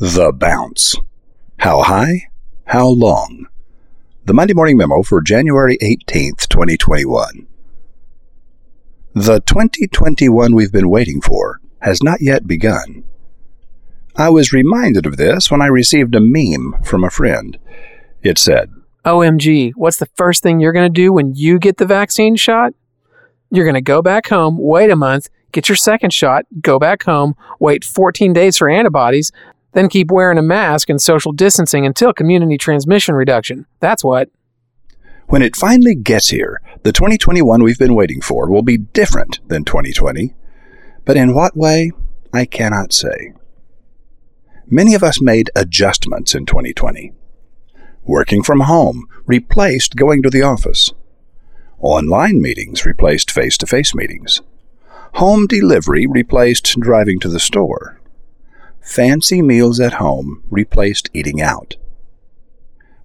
The Bounce. How high? How long? The Monday Morning Memo for January 18th, 2021. The 2021 we've been waiting for has not yet begun. I was reminded of this when I received a meme from a friend. It said, OMG, what's the first thing you're going to do when you get the vaccine shot? You're going to go back home, wait a month, get your second shot, go back home, wait 14 days for antibodies, then keep wearing a mask and social distancing until community transmission reduction. That's what. When it finally gets here, the 2021 we've been waiting for will be different than 2020. But in what way, I cannot say. Many of us made adjustments in 2020. Working from home replaced going to the office. Online meetings replaced face to face meetings. Home delivery replaced driving to the store fancy meals at home replaced eating out.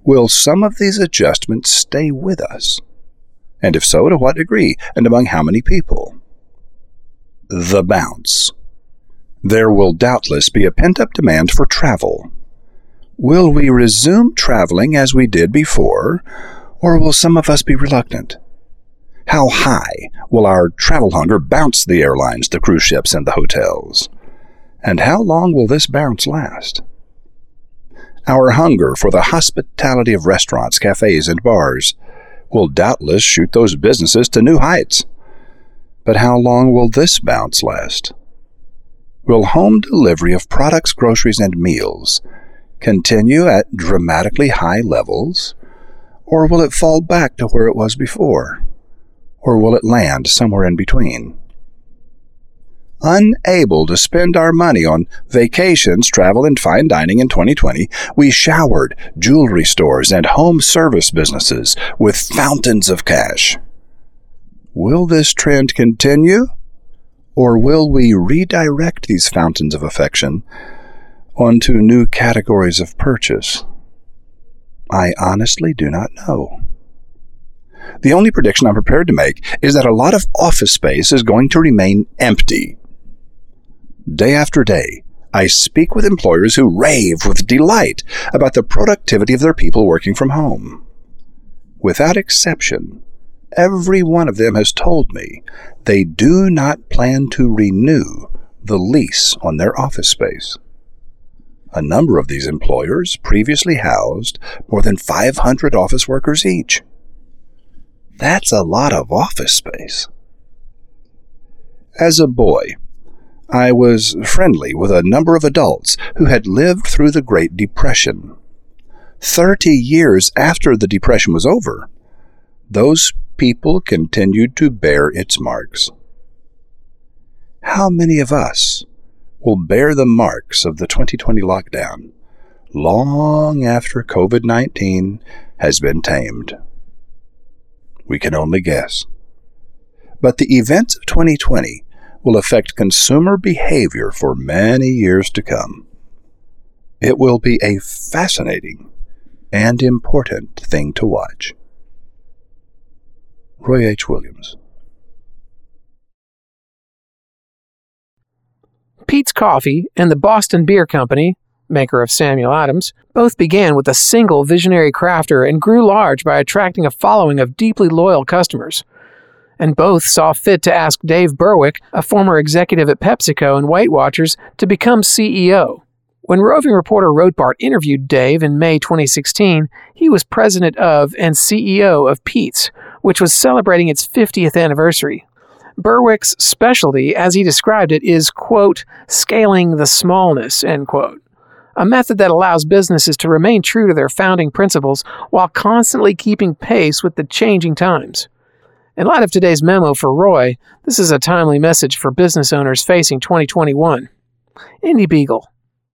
Will some of these adjustments stay with us? And if so, to what degree, and among how many people? The bounce. There will doubtless be a pent up demand for travel. Will we resume traveling as we did before, or will some of us be reluctant? How high will our travel hunger bounce the airlines, the cruise ships, and the hotels? And how long will this bounce last? Our hunger for the hospitality of restaurants, cafes, and bars will doubtless shoot those businesses to new heights. But how long will this bounce last? Will home delivery of products, groceries, and meals continue at dramatically high levels, or will it fall back to where it was before? Or will it land somewhere in between? Unable to spend our money on vacations, travel, and fine dining in 2020, we showered jewelry stores and home service businesses with fountains of cash. Will this trend continue? Or will we redirect these fountains of affection onto new categories of purchase? I honestly do not know. The only prediction I'm prepared to make is that a lot of office space is going to remain empty Day after day, I speak with employers who rave with delight about the productivity of their people working from home. Without exception, every one of them has told me they do not plan to renew the lease on their office space. A number of these employers previously housed more than 500 office workers each. That's a lot of office space. As a boy, I was friendly with a number of adults who had lived through the Great Depression. Thirty years after the Depression was over, those people continued to bear its marks. How many of us will bear the marks of the 2020 lockdown long after COVID 19 has been tamed? We can only guess. But the events of 2020 will affect consumer behavior for many years to come. It will be a fascinating and important thing to watch. Roy H. Williams. Peet's Coffee and the Boston Beer Company, maker of Samuel Adams, both began with a single visionary crafter and grew large by attracting a following of deeply loyal customers and both saw fit to ask Dave Burwick, a former executive at PepsiCo and Weight Watchers, to become CEO. When roving reporter Rotbart interviewed Dave in May 2016, he was president of and CEO of Peet's, which was celebrating its 50th anniversary. Burwick's specialty, as he described it, is, quote, scaling the smallness, end quote. A method that allows businesses to remain true to their founding principles while constantly keeping pace with the changing times. In light of today's memo for Roy, this is a timely message for business owners facing 2021. Indie Beagle.